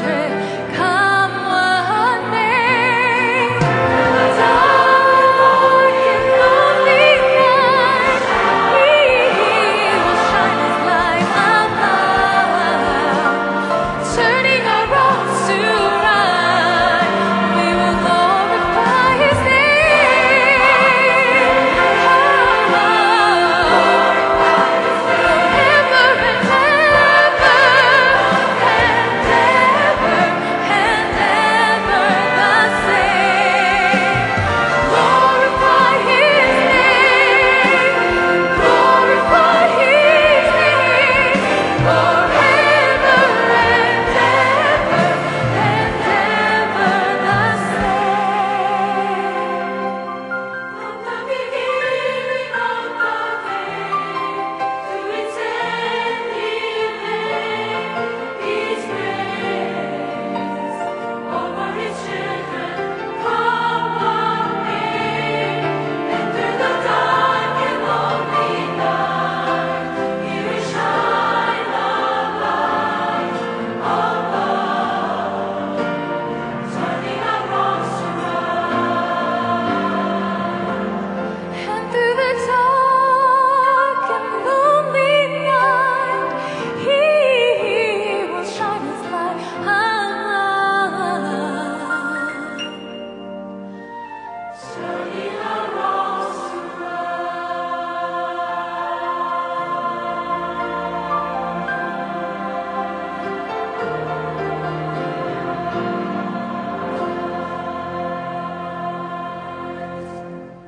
laid